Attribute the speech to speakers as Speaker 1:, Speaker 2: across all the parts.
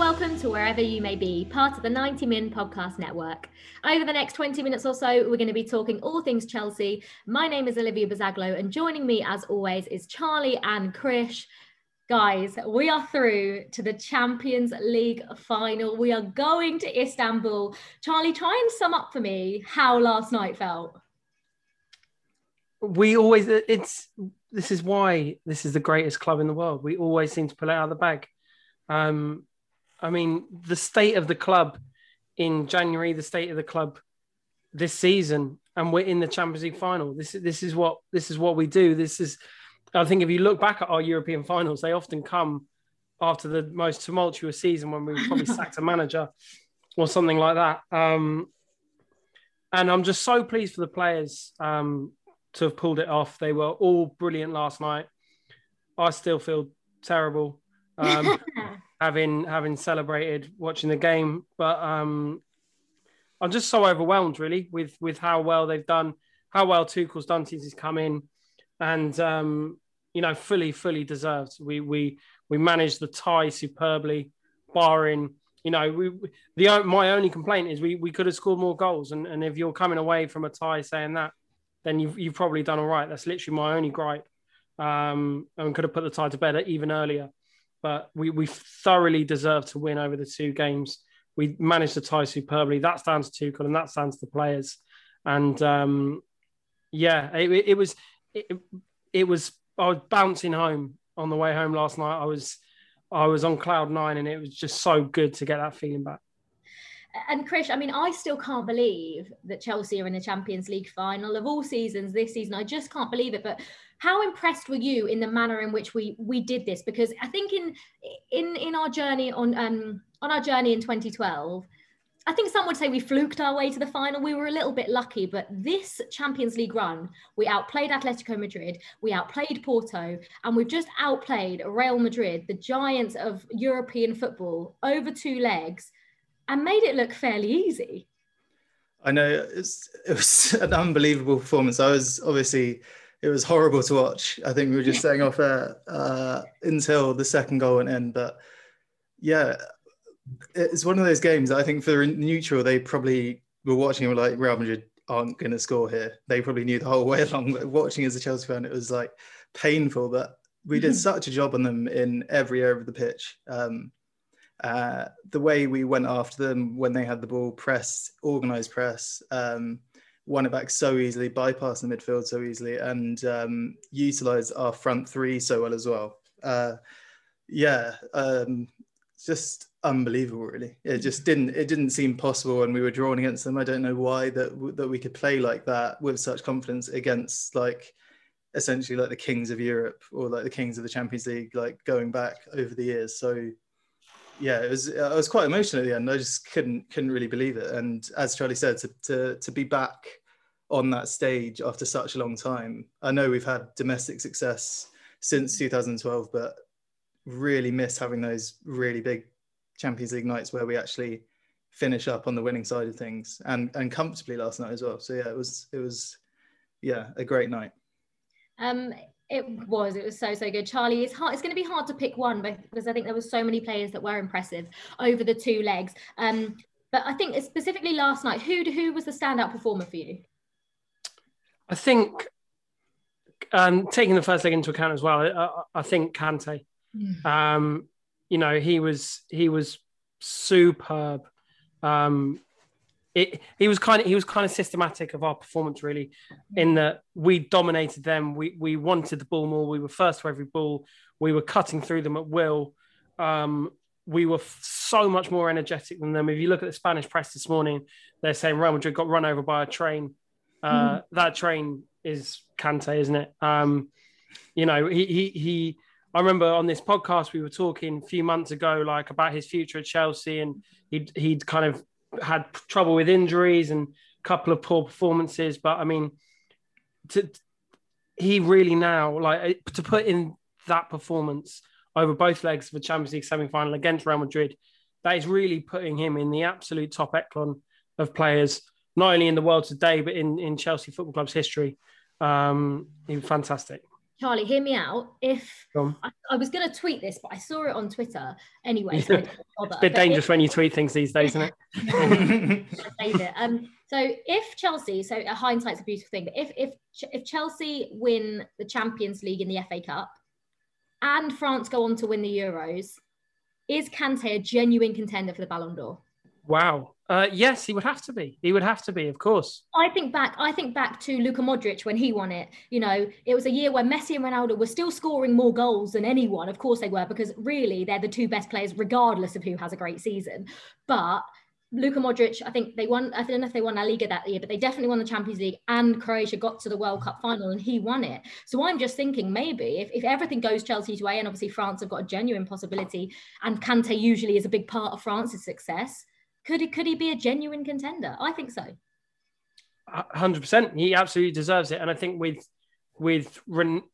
Speaker 1: welcome to wherever you may be, part of the 90 Min Podcast Network. Over the next 20 minutes or so, we're going to be talking all things Chelsea. My name is Olivia Buzaglo, and joining me, as always, is Charlie and Krish. Guys, we are through to the Champions League final. We are going to Istanbul. Charlie, try and sum up for me how last night felt.
Speaker 2: We always, it's, this is why this is the greatest club in the world. We always seem to pull it out of the bag. Um, I mean, the state of the club in January, the state of the club this season, and we're in the Champions League final. This is this is what this is what we do. This is, I think, if you look back at our European finals, they often come after the most tumultuous season when we probably sacked a manager or something like that. Um, and I'm just so pleased for the players um, to have pulled it off. They were all brilliant last night. I still feel terrible. Um, having having celebrated watching the game. But um, I'm just so overwhelmed, really, with with how well they've done, how well Tuchel's done since he's come in, and um, you know, fully fully deserved. We we we managed the tie superbly, barring. You know, we the my only complaint is we, we could have scored more goals, and, and if you're coming away from a tie saying that, then you've you've probably done all right. That's literally my only gripe, um, and could have put the tie to bed even earlier but we, we thoroughly deserve to win over the two games. We managed to tie superbly. That stands to Tuchel and that stands to the players. And um, yeah, it, it was it, it was I was bouncing home on the way home last night. I was I was on cloud nine, and it was just so good to get that feeling back.
Speaker 1: And Krish, I mean, I still can't believe that Chelsea are in the Champions League final of all seasons this season. I just can't believe it. But how impressed were you in the manner in which we we did this? Because I think in in in our journey on um on our journey in 2012. I think some would say we fluked our way to the final. We were a little bit lucky, but this Champions League run, we outplayed Atletico Madrid, we outplayed Porto, and we've just outplayed Real Madrid, the giants of European football, over two legs and made it look fairly easy.
Speaker 3: I know it was, it was an unbelievable performance. I was obviously it was horrible to watch. I think we were just saying off air uh, until the second goal went in. But yeah, it's one of those games. I think for neutral, they probably were watching and were like, Real Madrid aren't going to score here. They probably knew the whole way along. But watching as a Chelsea fan, it was like painful. But we did such a job on them in every area of the pitch. Um, uh, the way we went after them when they had the ball, pressed, organised press, um, won it back so easily, bypassed the midfield so easily, and um, utilised our front three so well as well. Uh, yeah, um, just unbelievable. Really, it just didn't it didn't seem possible when we were drawn against them. I don't know why that that we could play like that with such confidence against like essentially like the kings of Europe or like the kings of the Champions League, like going back over the years. So yeah, it was I was quite emotional at the end. I just couldn't couldn't really believe it. And as Charlie said, to to to be back on that stage after such a long time. I know we've had domestic success since 2012, but really miss having those really big Champions League nights where we actually finish up on the winning side of things and and comfortably last night as well. So yeah, it was it was yeah a great night.
Speaker 1: Um, it was. It was so so good. Charlie, it's hard. It's going to be hard to pick one because I think there were so many players that were impressive over the two legs. Um, but I think specifically last night, who who was the standout performer for you?
Speaker 2: I think, um, taking the first leg into account as well, I, I think Kante. Mm. Um, you know, he was he was superb. Um, it, he was kind of he was kind of systematic of our performance really in that we dominated them. We we wanted the ball more. We were first to every ball. We were cutting through them at will. Um, we were f- so much more energetic than them. If you look at the spanish press this morning they're saying real madrid got run over by a train. Uh, mm. that train is Kante, isn't it? Um, you know he, he he I remember on this podcast we were talking a few months ago, like about his future at Chelsea, and he'd he'd kind of had trouble with injuries and a couple of poor performances. But I mean, to, he really now like to put in that performance over both legs of the Champions League semi-final against Real Madrid, that is really putting him in the absolute top echelon of players, not only in the world today but in in Chelsea Football Club's history. Um, he was fantastic.
Speaker 1: Charlie, hear me out. If I, I, was going to tweet this, but I saw it on Twitter anyway. So it's
Speaker 2: a bit dangerous if, when you tweet things these days, isn't
Speaker 1: it? it. Um, so if Chelsea, so hindsight's a beautiful thing, but if if if Chelsea win the Champions League in the FA Cup and France go on to win the Euros, is Kante a genuine contender for the Ballon d'Or?
Speaker 2: Wow. Uh, yes, he would have to be. He would have to be, of course.
Speaker 1: I think back. I think back to Luka Modric when he won it. You know, it was a year where Messi and Ronaldo were still scoring more goals than anyone. Of course, they were because really they're the two best players, regardless of who has a great season. But Luka Modric, I think they won. I don't know if they won La Liga that year, but they definitely won the Champions League. And Croatia got to the World Cup final, and he won it. So I'm just thinking maybe if, if everything goes Chelsea's way, and obviously France have got a genuine possibility, and Kante usually is a big part of France's success could he could he be a genuine contender? I think so.
Speaker 2: Hundred percent. He absolutely deserves it, and I think with with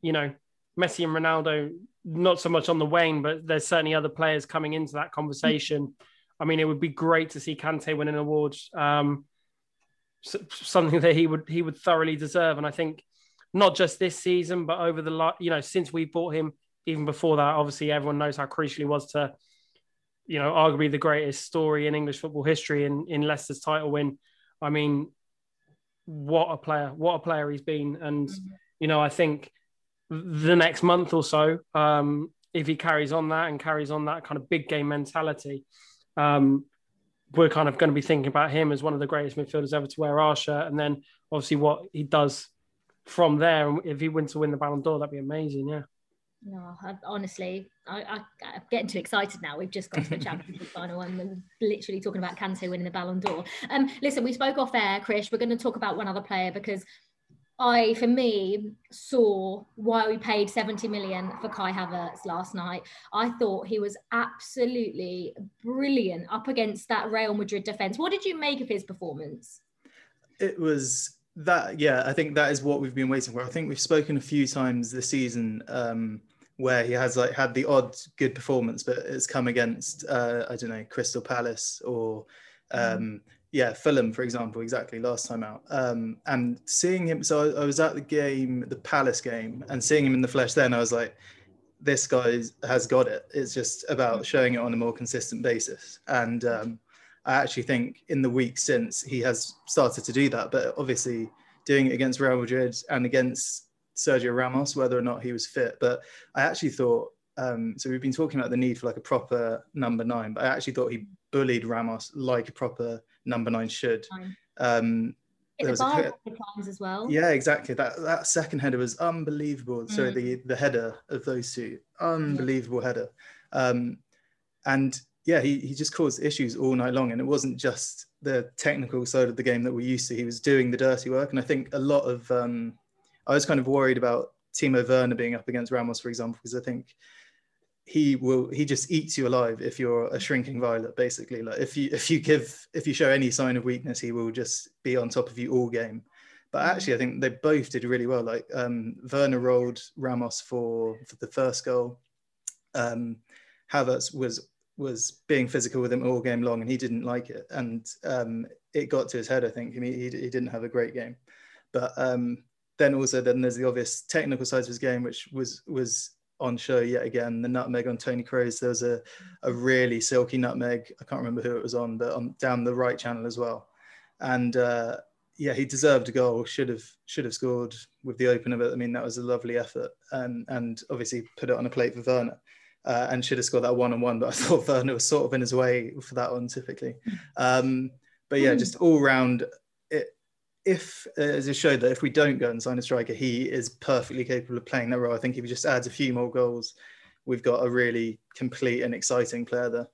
Speaker 2: you know Messi and Ronaldo, not so much on the wane, but there's certainly other players coming into that conversation. I mean, it would be great to see Kante win an award, um, something that he would he would thoroughly deserve. And I think not just this season, but over the you know since we bought him, even before that, obviously everyone knows how crucial he was to you know, arguably the greatest story in English football history in, in Leicester's title win. I mean, what a player, what a player he's been. And, mm-hmm. you know, I think the next month or so, um, if he carries on that and carries on that kind of big game mentality, um, we're kind of going to be thinking about him as one of the greatest midfielders ever to wear our shirt. And then obviously what he does from there, And if he wins to win the Ballon d'Or, that'd be amazing. Yeah.
Speaker 1: No, I, honestly, I, I, am getting too excited now. We've just got to the Champions League final and we're literally talking about Kante winning the Ballon d'Or. Um, listen, we spoke off air, Krish. We're going to talk about one other player because I, for me, saw why we paid 70 million for Kai Havertz last night. I thought he was absolutely brilliant up against that Real Madrid defense. What did you make of his performance?
Speaker 3: It was that, yeah, I think that is what we've been waiting for. I think we've spoken a few times this season. Um, where he has like had the odd good performance, but it's come against uh, I don't know Crystal Palace or mm. um, yeah Fulham for example exactly last time out. Um, and seeing him, so I, I, was at the game, the Palace game, and seeing him in the flesh. Then I was like, this guy has got it. It's just about mm. showing it on a more consistent basis. And um, I actually think in the week since he has started to do that, but obviously doing it against Real Madrid and against Sergio Ramos, whether or not he was fit. But I actually thought, um, so we've been talking about the need for like a proper number nine, but I actually thought he bullied Ramos like a proper number nine should. Um,
Speaker 1: there was a, times as well.
Speaker 3: Yeah, exactly. That that second header was unbelievable. Mm. So the the header of those two, unbelievable yeah. header. Um, and yeah, he, he just caused issues all night long. And it wasn't just the technical side of the game that we're used to. He was doing the dirty work. And I think a lot of um, I was kind of worried about Timo Werner being up against Ramos, for example, because I think he will he just eats you alive if you're a shrinking violet basically like if you if you give if you show any sign of weakness he will just be on top of you all game but actually i think they both did really well like um werner rolled ramos for for the first goal um havertz was was being physical with him all game long and he didn't like it and um it got to his head i think I mean, he, he didn't have a great game but um then also then there's the obvious technical side of his game, which was was on show yet again. The nutmeg on Tony Kroos. There was a, a really silky nutmeg. I can't remember who it was on, but on down the right channel as well. And uh, yeah, he deserved a goal. Should have should have scored with the opener. But I mean, that was a lovely effort, and and obviously put it on a plate for Werner. Uh, and should have scored that one on one, but I thought Werner was sort of in his way for that one typically. Um, but yeah, hmm. just all round It, if uh, as it showed that if we don't go and sign a striker, he is perfectly capable of playing that role. I think if he just adds a few more goals, we've got a really complete and exciting player there.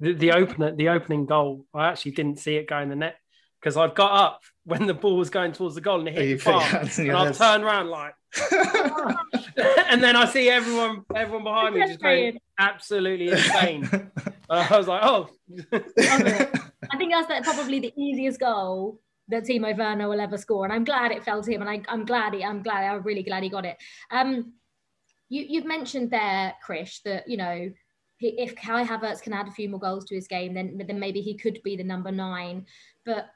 Speaker 2: The, the opener, the opening goal, I actually didn't see it go in the net because I've got up when the ball was going towards the goal and it hit the bar, and I've turned around like, and then I see everyone, everyone behind me just going absolutely insane. uh, I was like, oh.
Speaker 1: I think that's probably the easiest goal that Timo Werner will ever score. And I'm glad it fell to him. And I, am glad he, I'm glad, I'm really glad he got it. Um, you, you've mentioned there, Krish, that, you know, if Kai Havertz can add a few more goals to his game, then, then maybe he could be the number nine. But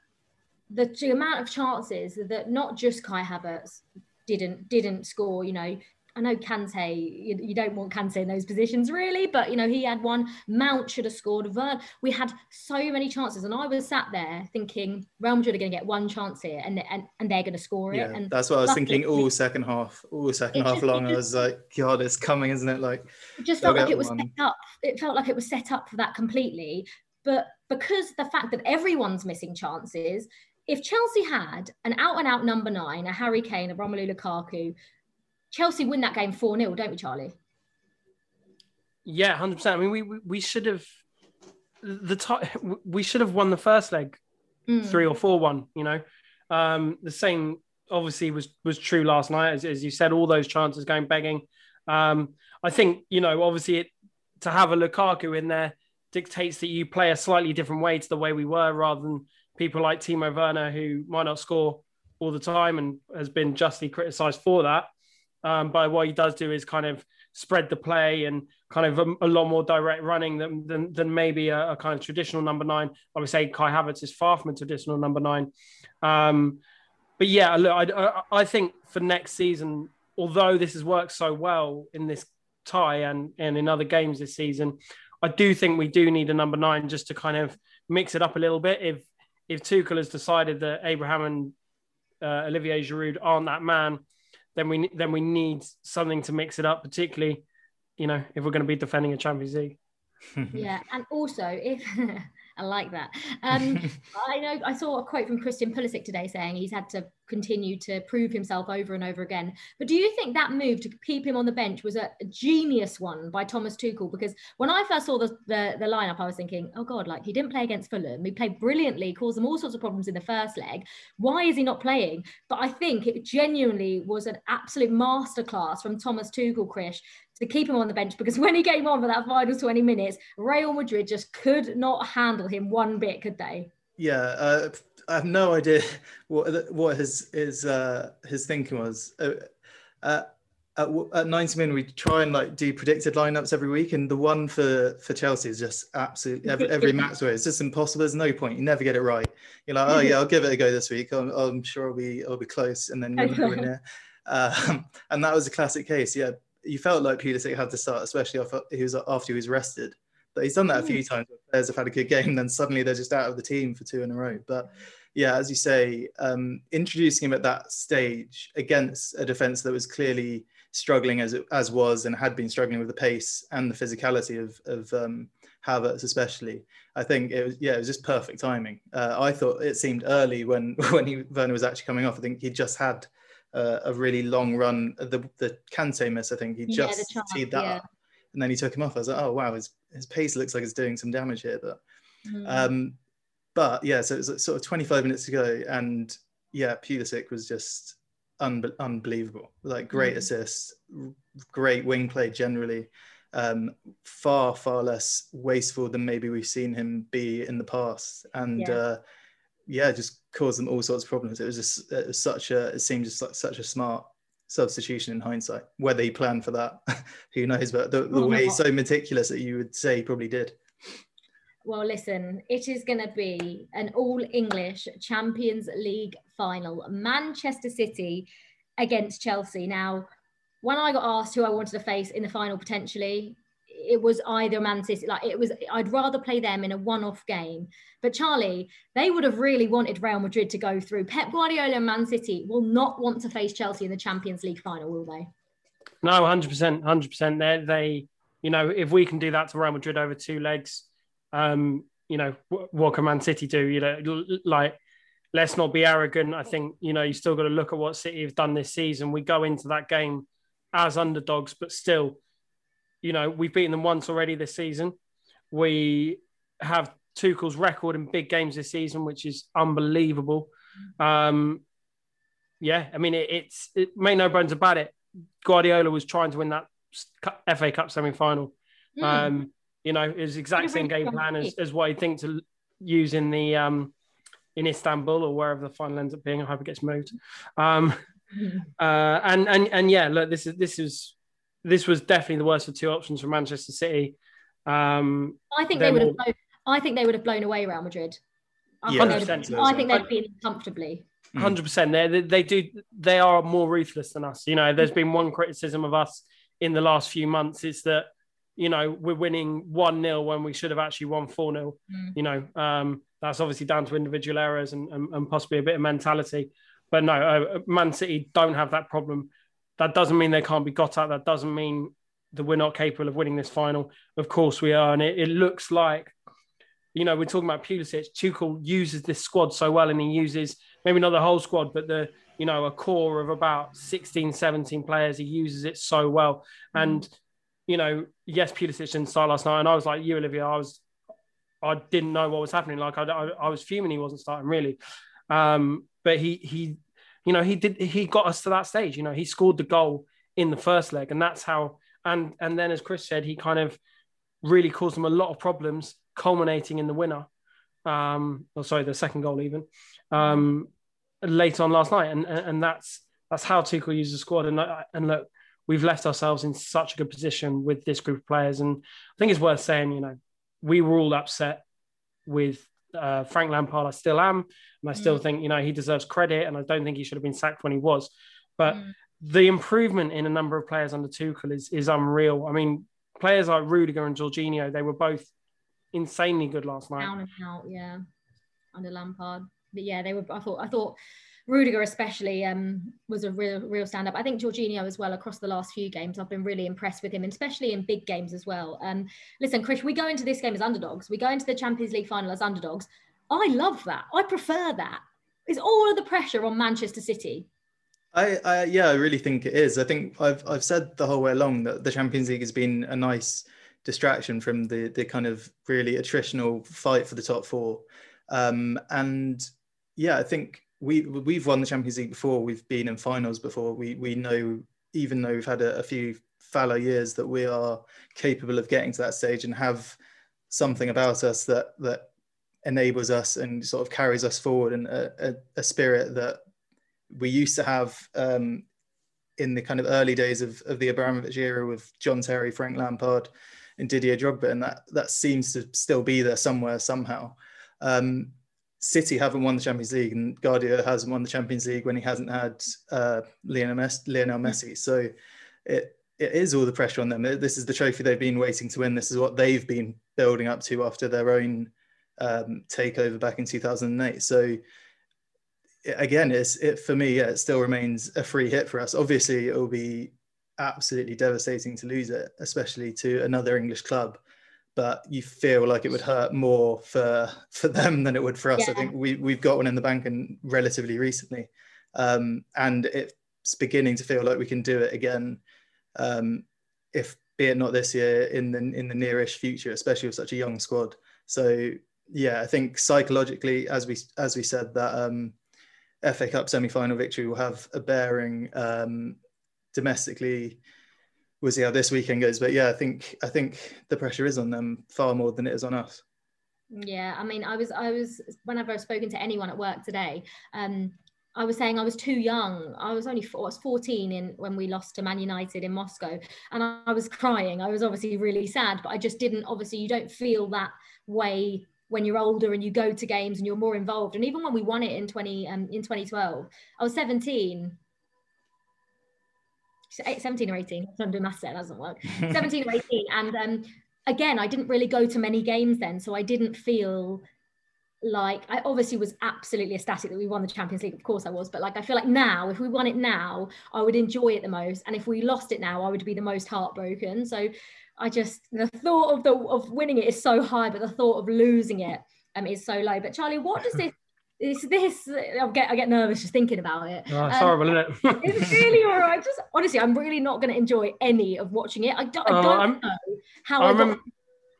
Speaker 1: the, the amount of chances that not just Kai Havertz, didn't didn't score. You know, I know Kante, you, you, don't want Kante in those positions really, but you know, he had one. Mount should have scored. Vern, we had so many chances, and I was sat there thinking Real Madrid are going to get one chance here, and and, and they're going to score
Speaker 3: yeah,
Speaker 1: it. And
Speaker 3: that's what I was thinking all second half, all second half just, long. Just, I was like, God, it's coming, isn't it? Like,
Speaker 1: it just felt like it was one. set up. It felt like it was set up for that completely. But because the fact that everyone's missing chances, if Chelsea had an out and out number nine, a Harry Kane, a Romelu Lukaku, Chelsea win that game 4 0, don't we, Charlie?
Speaker 2: Yeah, 100%. I mean, we, we, we should have. The t- we should have won the first leg, mm. three or four one. You know, um, the same obviously was was true last night, as, as you said. All those chances going begging. Um, I think you know, obviously, it, to have a Lukaku in there dictates that you play a slightly different way to the way we were, rather than people like Timo Werner who might not score all the time and has been justly criticised for that. Um, but what he does do is kind of spread the play and kind of a, a lot more direct running than than, than maybe a, a, kind of traditional number nine. I would say Kai Havertz is far from a traditional number nine. Um, but yeah, look, I, I think for next season, although this has worked so well in this tie and, and in other games this season, I do think we do need a number nine just to kind of mix it up a little bit. If if Tuchel has decided that Abraham and uh, Olivier Giroud aren't that man, then we then we need something to mix it up, particularly, you know, if we're going to be defending a Champions League.
Speaker 1: yeah, and also if I like that. Um, I know I saw a quote from Christian Pulisic today saying he's had to continue to prove himself over and over again. But do you think that move to keep him on the bench was a, genius one by Thomas Tuchel? Because when I first saw the, the, the lineup, I was thinking, oh God, like he didn't play against Fulham. He played brilliantly, caused them all sorts of problems in the first leg. Why is he not playing? But I think it genuinely was an absolute masterclass from Thomas Tuchel, Krish, to keep him on the bench because when he came on for that final 20 minutes, Real Madrid just could not handle him one bit, could they?
Speaker 3: Yeah, uh, I have no idea what what his his uh, his thinking was. Uh, uh at, at 90 minutes, we try and like do predicted lineups every week, and the one for for Chelsea is just absolutely every, every match where it's just impossible. There's no point. You never get it right. You're like, oh yeah, I'll give it a go this week. I'm, I'm sure I'll be I'll be close, and then you're there. Um, and that was a classic case. Yeah, you felt like Pulisic had to start, especially after he was after he was rested. But he's done that a few mm. times. Players have had a good game, then suddenly they're just out of the team for two in a row. But yeah, as you say, um, introducing him at that stage against a defense that was clearly struggling as it as was and had been struggling with the pace and the physicality of of um, Havertz especially. I think it was yeah, it was just perfect timing. Uh, I thought it seemed early when when he Werner was actually coming off. I think he just had uh, a really long run. The the Kante miss, I think he just yeah, teed that yeah. up, and then he took him off. I was like, oh wow, his his pace looks like it's doing some damage here. But mm. um, but yeah, so it was sort of 25 minutes to go, and yeah, Pulisic was just un- unbelievable. Like great mm. assists, great wing play generally. Um, far far less wasteful than maybe we've seen him be in the past, and yeah, uh, yeah just caused them all sorts of problems. It was just it was such a it seemed just like such a smart substitution in hindsight. Whether he planned for that, who knows? But the, the way so meticulous that you would say he probably did.
Speaker 1: Well, listen, it is going to be an all English Champions League final. Manchester City against Chelsea. Now, when I got asked who I wanted to face in the final potentially, it was either Man City. Like it was, I'd rather play them in a one-off game. But Charlie, they would have really wanted Real Madrid to go through. Pep Guardiola and Man City will not want to face Chelsea in the Champions League final, will they?
Speaker 2: No, hundred percent, hundred percent. They, they, you know, if we can do that to Real Madrid over two legs, um, you know, what can Man City do? You know, like let's not be arrogant. I think you know you still got to look at what City have done this season. We go into that game as underdogs, but still you know, we've beaten them once already this season. We have Tuchel's record in big games this season, which is unbelievable. Um, yeah, I mean, it, it's it made no bones about it. Guardiola was trying to win that FA Cup semi final. Mm. Um, you know, it's exact same game plan as, as what I think to use in the um, in Istanbul or wherever the final ends up being. I hope it gets moved. Um, uh, and and and yeah, look, this is this is this was definitely the worst of two options for Manchester City. Um,
Speaker 1: I think they would have. Blown, I think they would have blown away Real Madrid. I,
Speaker 3: yeah,
Speaker 1: think, they'd, I think they'd been comfortably.
Speaker 2: hundred percent. They they do they are more ruthless than us. You know, there's been one criticism of us in the last few months is that you know we're winning one 0 when we should have actually won four 0
Speaker 1: Mm.
Speaker 2: You know, um, that's obviously down to individual errors and, and, and possibly a bit of mentality. But no, uh, Man City don't have that problem. That doesn't mean they can't be got at. That doesn't mean that we're not capable of winning this final. Of course we are, and it, it looks like you know, we're talking about Pulisic. Tuchel uses this squad so well, and he uses maybe not the whole squad, but the you know a core of about 16, 17 players. He uses it so well, and you know, yes, Pulisic didn't start last night, and I was like you, Olivia. I was, I didn't know what was happening. Like I, I, I was fuming he wasn't starting really, um, but he he, you know, he did he got us to that stage. You know, he scored the goal in the first leg, and that's how. And and then as Krish said, he kind of really caused them a lot of problems culminating in the winner. Um, or sorry, the second goal even um, late on last night, and and that's that's how Tuchel uses the squad. And and look, we've left ourselves in such a good position with this group of players, and I think it's worth saying, you know, we were all upset with uh, Frank Lampard. I still am, and I still
Speaker 1: Mm.
Speaker 2: think you know he deserves credit, and I don't think he should have been sacked when he was, but.
Speaker 1: Mm.
Speaker 2: The improvement in a number of players under Tuchel is, is unreal. I mean, players like Rudiger and Jorginho, they were both insanely good last night.
Speaker 1: down and out, yeah, under Lampard. But yeah, they were. I thought. I thought Rudiger especially um, was a real, real stand up. I think Jorginho as well across the last few games. I've been really impressed with him, and especially in big games as well. Um, listen, Krish, we go into this game as underdogs. We go into the Champions League final as underdogs. I love that. I prefer that. It's all of the pressure on Manchester City.
Speaker 3: I, I yeah, I really think it is. I think I've I've said the whole way along that the Champions League has been a nice distraction from the the kind of really attritional fight for the top four. Um, and yeah, I think we we've won the Champions League before. We've been in finals before. We we know even though we've had a, a few fallow years that we are capable of getting to that stage and have something about us that that enables us and sort of carries us forward and a, a, spirit that we used to have um, in the kind of early days of, of the Abramovich era with John Terry, Frank Lampard, and Didier Drogba, and that that seems to still be there somewhere somehow. Um, City haven't won the Champions League, and Guardiola hasn't won the Champions League when he hasn't had uh, Lionel, Messi, Lionel Messi. So it it is all the pressure on them. This is the trophy they've been waiting to win. This is what they've been building up to after their own um, takeover back in 2008. So again, it's it for me. Yeah, it still remains a free hit for us. Obviously, it will be absolutely devastating to lose it, especially to another English club. But you feel like it would hurt more for for them than it would for us. I think we we've got one in the bank and relatively recently, um, and it's beginning to feel like we can do it again. Um, if be it not this year, in the in the nearish future, especially with such a young squad. So yeah, I think psychologically, as we as we said, that um, FA Cup semi-final victory will have a bearing um, domestically. We'll see how this weekend goes, but yeah, I think I think the pressure is on them far more than it is on us.
Speaker 1: Yeah, I mean, I was, I was, whenever I've spoken to anyone at work today, um, I was saying I was too young. I was only, four, I was 14 in when we lost to Man United in Moscow, and I, I was crying. I was obviously really sad, but I just didn't. Obviously, you don't feel that way when you're older and you go to games and you're more involved. And even when we won it in 20, um, in 2012, I was 17. 17 or 18. I'm trying to do maths there, that doesn't work. 17 or 18 and um, again i didn't really go to many games then so i didn't feel like i obviously was absolutely ecstatic that we won the champions league of course i was but like i feel like now if we won it now i would enjoy it the most and if we lost it now i would be the most heartbroken so i just the thought of the of winning it is so high but the thought of losing it um, is so low but charlie what does this is this i get i get nervous just thinking about it
Speaker 2: Oh, it's
Speaker 1: Um,
Speaker 2: horrible, isn't it?
Speaker 1: it's really all right. Just honestly, I'm really not going to enjoy any of watching it. I don't, I
Speaker 2: Oh,
Speaker 1: don't know how
Speaker 2: I
Speaker 1: I, got.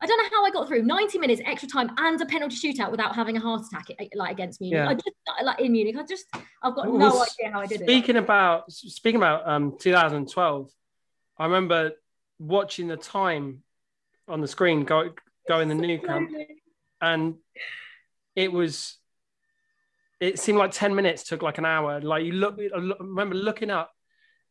Speaker 1: I don't know how I got through 90 minutes extra time and a penalty shootout without having a heart attack eh, like against Munich.
Speaker 2: Yeah.
Speaker 1: I just like in Munich. I just I've got
Speaker 2: Well,
Speaker 1: no idea how I did it.
Speaker 2: Speaking about speaking about um 2012, I remember watching the time on the screen go go in the Nou Camp, and it was it seemed like 10 minutes took like an hour like you look I remember looking up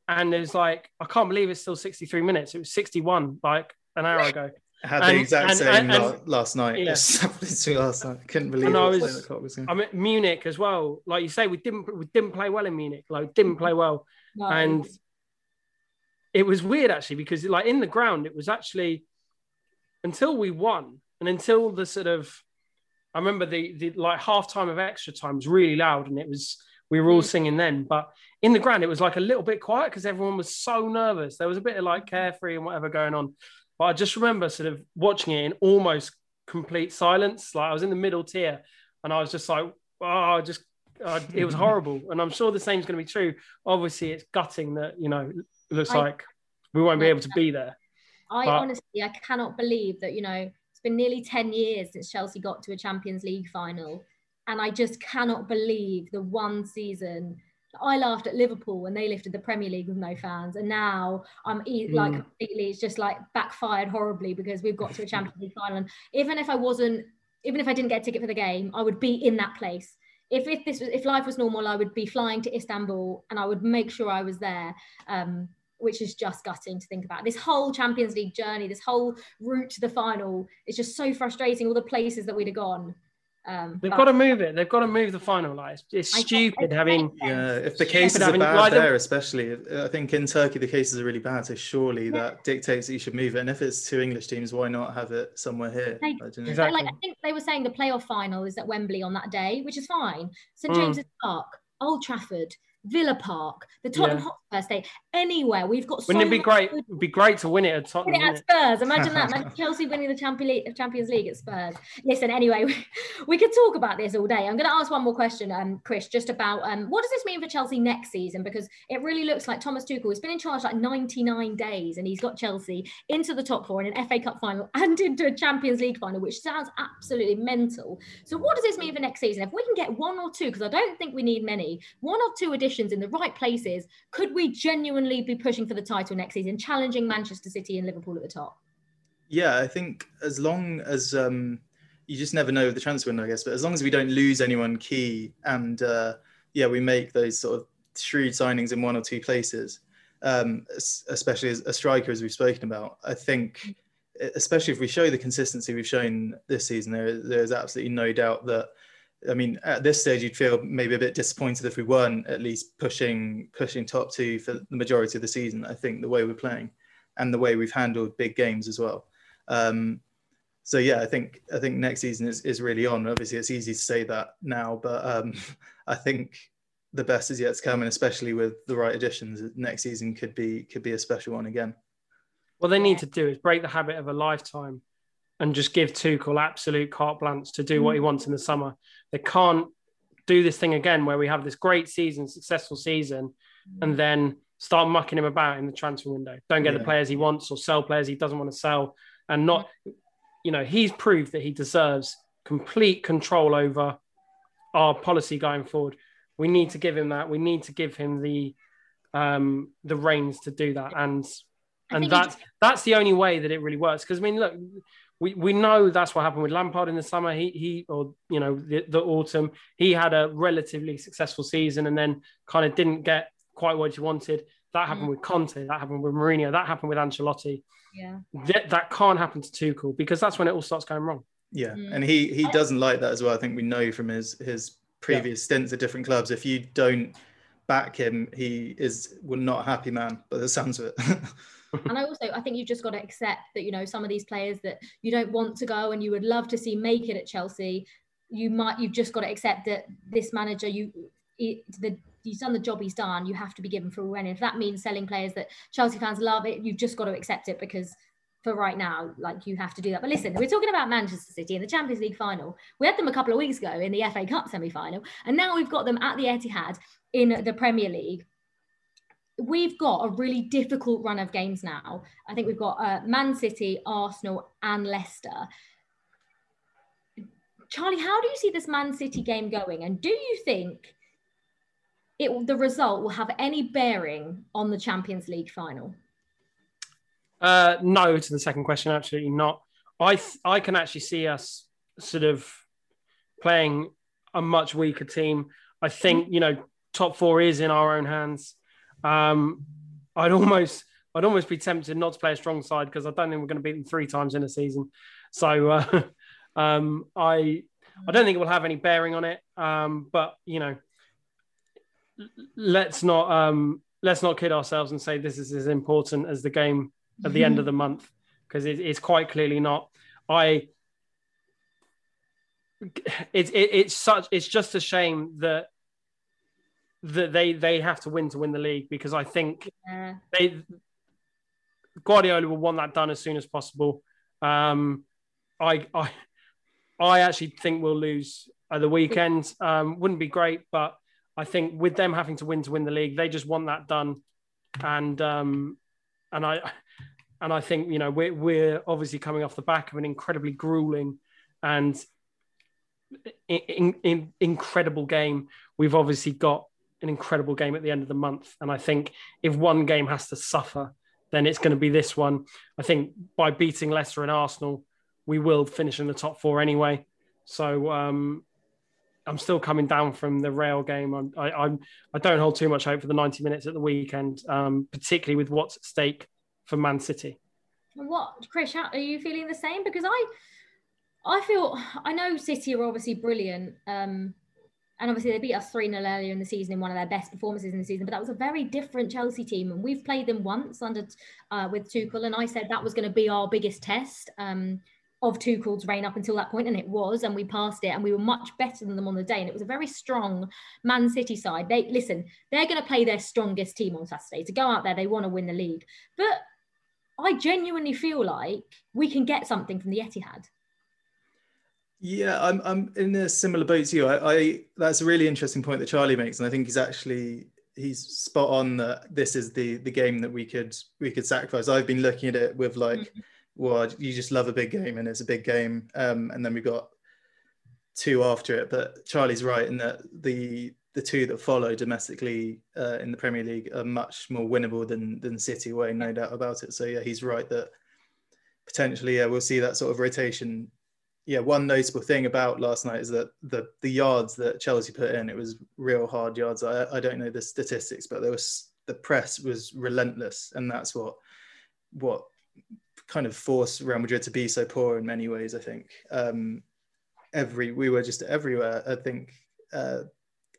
Speaker 2: and it was like i can't believe it's still 63 minutes it was 61 like an hour ago
Speaker 3: I had the exact
Speaker 2: and-
Speaker 3: same
Speaker 2: and- and-
Speaker 3: last night.
Speaker 2: Yeah.
Speaker 3: It's to last night. I couldn't believe
Speaker 2: And I
Speaker 3: it.
Speaker 2: was-
Speaker 3: Eight o'clock was going.
Speaker 2: I mean, Munich as well. Like you say, we didn't we didn't play well in Munich. Like didn't play well,
Speaker 1: No.
Speaker 2: and it was weird actually because like in the ground, it was actually until we won and until the sort of I remember the the like half time of extra time was really loud and it was we were all
Speaker 1: Mm.
Speaker 2: singing then, but in the ground it was like a little bit quiet because everyone was so nervous. There was a bit of like carefree and whatever going on. But I just remember sort of watching it in almost complete silence. Like I was in the middle tier and I was just like, oh, just uh, it was horrible. And I'm sure the same is going to be true. Obviously, it's gutting that you know looks
Speaker 1: I-
Speaker 2: like we won't be able to be there.
Speaker 1: I
Speaker 2: But-
Speaker 1: honestly, I cannot believe that, you know, it's been nearly 10 years since Chelsea got to a Champions League final. And I just cannot believe the one season. I laughed at Liverpool when they lifted the Premier League with no fans. And now I'm e- like
Speaker 2: Mm.
Speaker 1: completely, it's just like backfired horribly because we've got to a Champions League final. And even if I wasn't, even if I didn't get a ticket for the game, I would be in that place. If, if this was if life was normal, I would be flying to Istanbul and I would make sure I was there. Um, which is just gutting to think about. This whole Champions League journey, this whole route to the final, it's just so frustrating. All the places that we'd have gone. Um,
Speaker 2: They've
Speaker 1: but
Speaker 2: got to move it. They've got to move the final. Like it's, it's
Speaker 1: I get-
Speaker 2: stupid having.
Speaker 3: Yeah, if the
Speaker 2: Yeah,
Speaker 3: cases
Speaker 2: but
Speaker 3: are bad
Speaker 2: like
Speaker 3: there, especially, I think in Turkey the cases are really bad. So surely
Speaker 1: Yeah.
Speaker 3: that dictates that you should move it. And if it's two English teams, why not have it somewhere here?
Speaker 1: They-
Speaker 3: I don't know.
Speaker 2: Exactly.
Speaker 1: But, like I think they were saying the playoff final is at Wembley on that day, which is fine. St
Speaker 2: Mm.
Speaker 1: James's Park, Old Trafford, Villa Park, the Tottenham
Speaker 2: Yeah.
Speaker 1: Hotspur day. anywhere. We've got.
Speaker 2: Wouldn't it be great? It'd be great to win it at
Speaker 1: Win
Speaker 2: Tottenham.
Speaker 1: it at? Spurs. Imagine that. Imagine Chelsea winning the Champions League, Champions League at Spurs. Listen, anyway, we, we could talk about this all day. I'm going to ask one more question, um, Krish, just about um, what does this mean for Chelsea next season? Because it really looks like Thomas Tuchel has been in charge like 99 days, and he's got Chelsea into the top four in an FA Cup final and into a Champions League final, which sounds absolutely mental. So, what does this mean for next season? If we can get one or two, because I don't think we need many, one or two additions in the right places, could we genuinely be pushing for the title next season, challenging Manchester City and Liverpool at the top?
Speaker 3: Yeah, I think as long as um, you just never know with the transfer window, I guess, but as long as we don't lose anyone key and uh, yeah, we make those sort of shrewd signings in one or two places, um, especially as a striker, as we've spoken about, I think, especially if we show the consistency we've shown this season, there, there's absolutely no doubt that. I mean, at this stage, you'd feel maybe a bit disappointed if we weren't at least pushing pushing top two for the majority of the season. I think the way we're playing and the way we've handled big games as well. Um, so yeah, I think I think next season is, is really on. Obviously, it's easy to say that now, but um, I think the best is yet to come, and especially with the right additions, next season could be could be a special one again.
Speaker 2: What they need to do is break the habit of a lifetime and just give Tuchel absolute carte blanche to do what he wants in the summer. They can't do this thing again where we have this great season, successful season, and then start mucking him about in the transfer window. Don't get the players he wants or sell players he doesn't want to sell. And not, you know, he's proved that he deserves complete control over our policy going forward. We need to give him that. We need to give him the um the reins to do that. And and that's that's the only way that it really works. Because I mean, look, we, we know that's what happened with Lampard in the summer. He he or you know the, the autumn. He had a relatively successful season and then kind of didn't get quite what he wanted. That happened
Speaker 1: Mm.
Speaker 2: with Conte. That happened with Mourinho. That happened with Ancelotti.
Speaker 1: Yeah.
Speaker 2: That that can't happen to Tuchel because that's when it all starts going wrong.
Speaker 3: Yeah,
Speaker 1: Mm.
Speaker 3: and he he doesn't like that as well. I think we know from his his previous stints at different clubs. If you don't back him, he is well, not a happy man. But the sounds of it.
Speaker 1: And I also I think you've just got to accept that you know some of these players that you don't want to go and you would love to see make it at Chelsea. You might you've just got to accept that this manager you he, the he's done the job he's done. You have to be given full rein. If that means selling players that Chelsea fans love it, you've just got to accept it because for right now, like you have to do that. But listen, we're talking about Manchester City in the Champions League final. We had them a couple of weeks ago in the FA Cup semi-final, and now we've got them at the Etihad in the Premier League we've got a really difficult run of games now. I think we've got uh, Man City, Arsenal, and Leicester. Charlie, how do you see this Man City game going? And do you think it the result will have any bearing on the Champions League final?
Speaker 2: Uh, no, to the second question, absolutely not. I th- I can actually see us sort of playing a much weaker team. I think you know top four is in our own hands. Um, I'd almost I'd almost be tempted not to play a strong side because I don't think we're going to beat them three times in a season. So uh, um, I I don't think it will have any bearing on it. Um, but you know, let's not um, let's not kid ourselves and say this is as important as the game at the end of the month because it, it's quite clearly not. I it's it, it's such it's just a shame that that they they have to win to win the league because I think yeah. they Guardiola will want that done as soon as possible. Um, I I I actually think we'll lose at the weekend. Um, wouldn't be great, but I think with them having to win to win the league, they just want that done. And um, and I and I think you know we're we're obviously coming off the back of an incredibly grueling and in, in, incredible game. We've obviously got an incredible game at the end of the month, and I think if one game has to suffer, then it's going to be this one. I think by beating Leicester and Arsenal, we will finish in the top four anyway. So um, I'm still coming down from the rail game. I'm, I, I'm I don't hold too much hope for the 90 minutes at the weekend, um, particularly with what's at stake for Man City.
Speaker 1: What, Krish? Are you feeling the same? Because I, I feel I know City are obviously brilliant. Um, and obviously they beat us 3 0 earlier in the season in one of their best performances in the season, but that was a very different Chelsea team. And we've played them once under uh, with Tuchel, and I said that was going to be our biggest test. Um, of Tuchel's reign up until that point, and it was, and we passed it, and we were much better than them on the day, and it was a very strong Man City side. They listen, they're going to play their strongest team on Saturday to go out there. They want to win the league, but I genuinely feel like we can get something from the Etihad.
Speaker 3: Yeah, I'm I'm in a similar boat to you. I, I that's a really interesting point that Charlie makes, and I think he's actually he's spot on that this is the the game that we could we could sacrifice. I've been looking at it with like. Mm-hmm well, you just love a big game and it's a big game. Um, and then we got two after it. But Charlie's right in that the the two that follow domestically uh, in the Premier League are much more winnable than than City away, no doubt about it. So yeah, he's right that potentially yeah we'll see that sort of rotation. Yeah, one notable thing about last night is that the the yards that Chelsea put in, it was real hard yards. I, I don't know the statistics, but there was the press was relentless, and that's what what kind of forced Real Madrid to be so poor in many ways. I think um, every we were just everywhere. I think uh,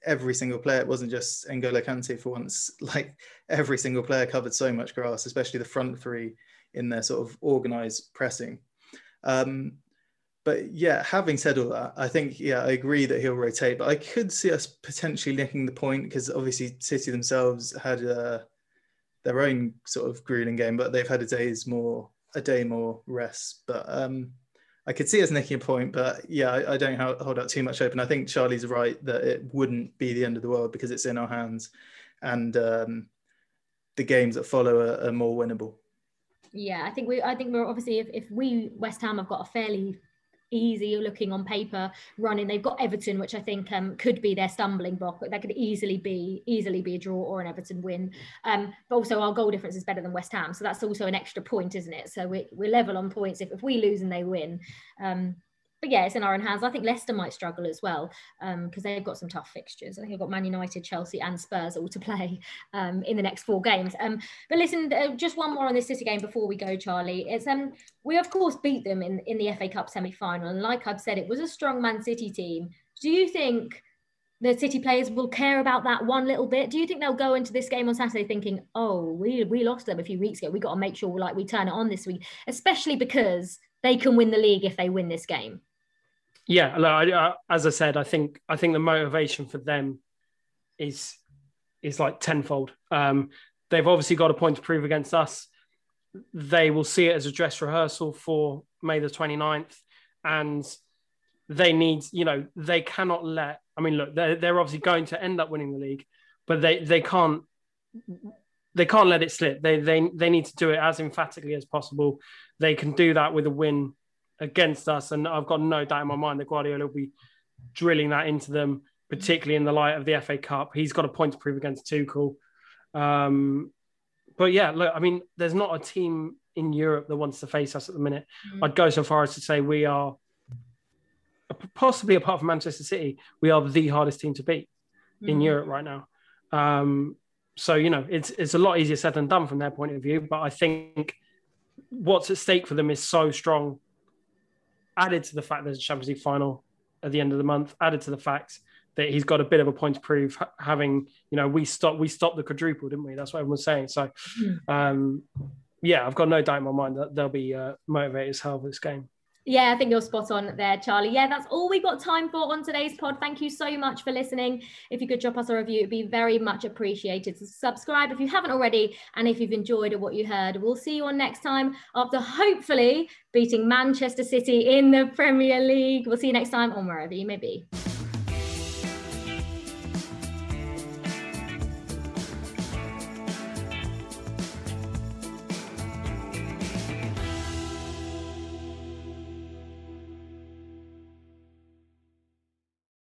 Speaker 3: every single player. It wasn't just N'Golo Kante for once. Like every single player covered so much grass, especially the front three in their sort of organized pressing. Um, but yeah, having said all that, I think yeah, I agree that he'll rotate. But I could see us potentially nicking the point because obviously City themselves had uh, their own sort of grueling game, but they've had a day's more a day more rest. But um, I could see us nicking a point, but yeah, I, I don't hold out too much hope. And I think Charlie's right that it wouldn't be the end of the world because it's in our hands, and um, the games that follow are, are more winnable.
Speaker 1: Yeah, I think we. I think we're obviously if, if we West Ham have got a fairly easy looking on paper running. They've got Everton, which I think um, could be their stumbling block, but that could easily be easily be a draw or an Everton win. Um, but also our goal difference is better than West Ham, so that's also an extra point, isn't it? So we, we're level on points. If, if we lose and they win, um, but yeah, it's in our own hands. I think Leicester might struggle as well because um, they've got some tough fixtures. I think they've got Man United, Chelsea, and Spurs all to play um, in the next four games. Um, but listen, uh, just one more on this City game before we go, Charlie. It's um, we of course beat them in in the FA Cup semi final, and like I've said, it was a strong Man City team. Do you think? The City players will care about that one little bit. Do you think they'll go into this game on Saturday thinking, "Oh, we we lost them a few weeks ago. We got to make sure like we turn it on this week, especially because they can win the league if they win this game."
Speaker 2: Yeah, I, as I said, I think I think the motivation for them is is like tenfold. Um, they've obviously got a point to prove against us. They will see it as a dress rehearsal for May the 29th. And they need, you know, they cannot let, I mean, look, they're, they're obviously going to end up winning the league, but they, they can't, they can't let it slip. They, they, they need to do it as emphatically as possible. They can do that with a win against us. And I've got no doubt in my mind that Guardiola will be drilling that into them, particularly in the light of the FA Cup. He's got a point to prove against Tuchel. Um, but yeah, look, I mean, there's not a team in Europe that wants to face us at the minute. Mm. I'd go so far as to say we are, possibly apart from Manchester City, we are the hardest team to beat mm. in Europe right now. Um, so you know, it's it's a lot easier said than done from their point of view. But I think what's at stake for them is so strong. Added to the fact there's a Champions League final at the end of the month, added to the fact that he's got a bit of a point to prove, having you know we stopped we stopped the quadruple, didn't we? That's what everyone's saying. So, hmm. um, yeah, I've got no doubt in my mind that they'll be uh, motivated as hell for this game.
Speaker 1: Yeah, I think you're spot on there, Charlie. Yeah, that's all we've got time for on today's pod. Thank you so much for listening. If you could drop us a review, it'd be very much appreciated. So subscribe if you haven't already, and if you've enjoyed what you heard. We'll see you on next time after hopefully beating Manchester City in the Premier League. We'll see you next time on wherever you may be.